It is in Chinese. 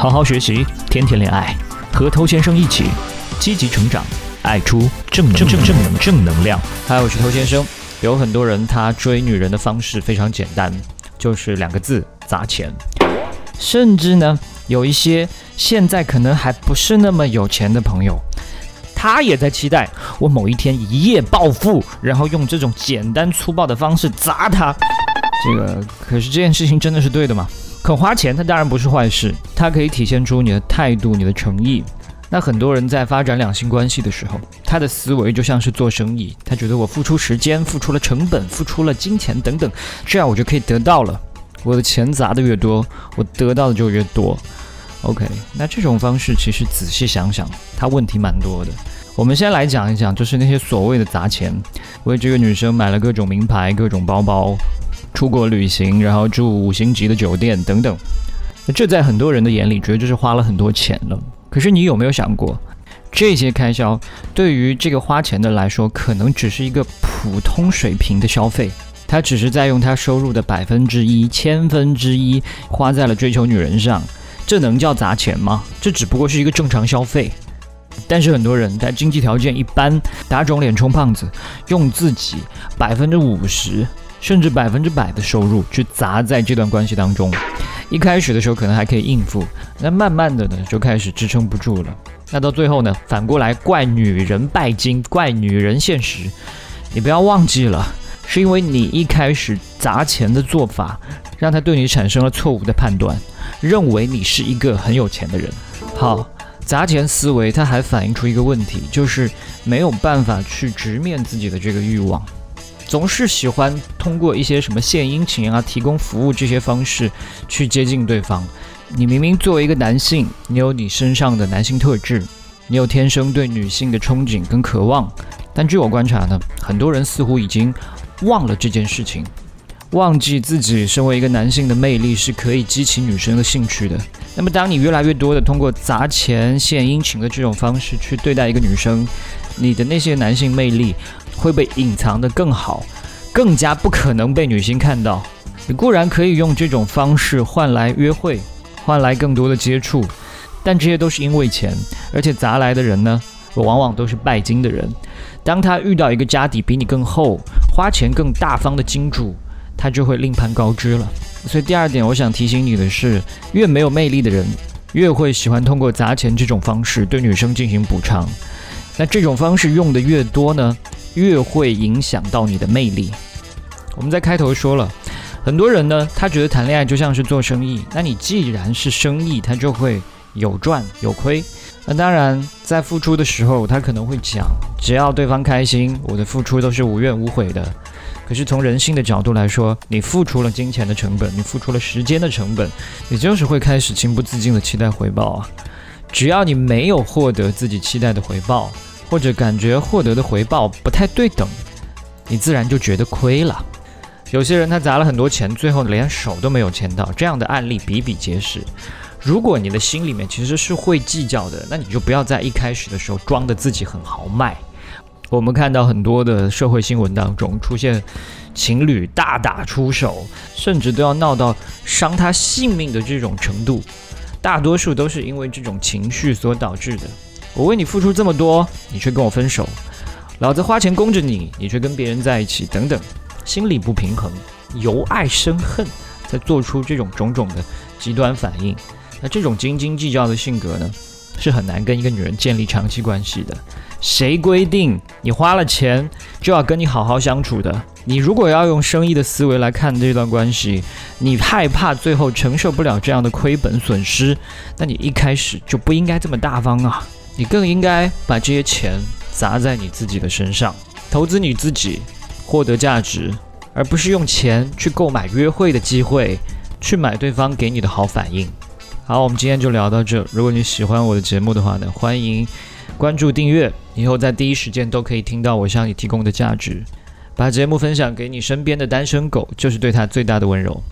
好好学习，天天恋爱，和偷先生一起积极成长，爱出正正正正能正能量。嗨，我是偷先生。有很多人他追女人的方式非常简单，就是两个字：砸钱。甚至呢，有一些现在可能还不是那么有钱的朋友。他也在期待我某一天一夜暴富，然后用这种简单粗暴的方式砸他。这个可是这件事情真的是对的吗？肯花钱，它当然不是坏事，它可以体现出你的态度、你的诚意。那很多人在发展两性关系的时候，他的思维就像是做生意，他觉得我付出时间、付出了成本、付出了金钱等等，这样我就可以得到了。我的钱砸的越多，我得到的就越多。OK，那这种方式其实仔细想想，它问题蛮多的。我们先来讲一讲，就是那些所谓的砸钱，为这个女生买了各种名牌、各种包包，出国旅行，然后住五星级的酒店等等。这在很多人的眼里，觉得就是花了很多钱了。可是你有没有想过，这些开销对于这个花钱的来说，可能只是一个普通水平的消费。他只是在用他收入的百分之一、千分之一花在了追求女人上。这能叫砸钱吗？这只不过是一个正常消费。但是很多人在经济条件一般、打肿脸充胖子，用自己百分之五十甚至百分之百的收入去砸在这段关系当中。一开始的时候可能还可以应付，那慢慢的呢就开始支撑不住了。那到最后呢，反过来怪女人拜金，怪女人现实。你不要忘记了，是因为你一开始砸钱的做法，让他对你产生了错误的判断。认为你是一个很有钱的人，好，砸钱思维，它还反映出一个问题，就是没有办法去直面自己的这个欲望，总是喜欢通过一些什么献殷勤啊、提供服务这些方式去接近对方。你明明作为一个男性，你有你身上的男性特质，你有天生对女性的憧憬跟渴望，但据我观察呢，很多人似乎已经忘了这件事情。忘记自己身为一个男性的魅力是可以激起女生的兴趣的。那么，当你越来越多的通过砸钱献殷勤的这种方式去对待一个女生，你的那些男性魅力会被隐藏的更好，更加不可能被女性看到。你固然可以用这种方式换来约会，换来更多的接触，但这些都是因为钱，而且砸来的人呢，往往都是拜金的人。当他遇到一个家底比你更厚、花钱更大方的金主。他就会另攀高枝了。所以第二点，我想提醒你的是，越没有魅力的人，越会喜欢通过砸钱这种方式对女生进行补偿。那这种方式用的越多呢，越会影响到你的魅力。我们在开头说了，很多人呢，他觉得谈恋爱就像是做生意。那你既然是生意，他就会有赚有亏。那当然，在付出的时候，他可能会讲，只要对方开心，我的付出都是无怨无悔的。可是从人性的角度来说，你付出了金钱的成本，你付出了时间的成本，你就是会开始情不自禁的期待回报啊。只要你没有获得自己期待的回报，或者感觉获得的回报不太对等，你自然就觉得亏了。有些人他砸了很多钱，最后连手都没有牵到，这样的案例比比皆是。如果你的心里面其实是会计较的，那你就不要在一开始的时候装的自己很豪迈。我们看到很多的社会新闻当中出现情侣大打出手，甚至都要闹到伤他性命的这种程度，大多数都是因为这种情绪所导致的。我为你付出这么多，你却跟我分手；老子花钱供着你，你却跟别人在一起，等等，心理不平衡，由爱生恨，才做出这种种种的极端反应。那这种斤斤计较的性格呢，是很难跟一个女人建立长期关系的。谁规定你花了钱就要跟你好好相处的？你如果要用生意的思维来看这段关系，你害怕最后承受不了这样的亏本损失，那你一开始就不应该这么大方啊！你更应该把这些钱砸在你自己的身上，投资你自己，获得价值，而不是用钱去购买约会的机会，去买对方给你的好反应。好，我们今天就聊到这。如果你喜欢我的节目的话呢，欢迎。关注订阅，以后在第一时间都可以听到我向你提供的价值。把节目分享给你身边的单身狗，就是对他最大的温柔。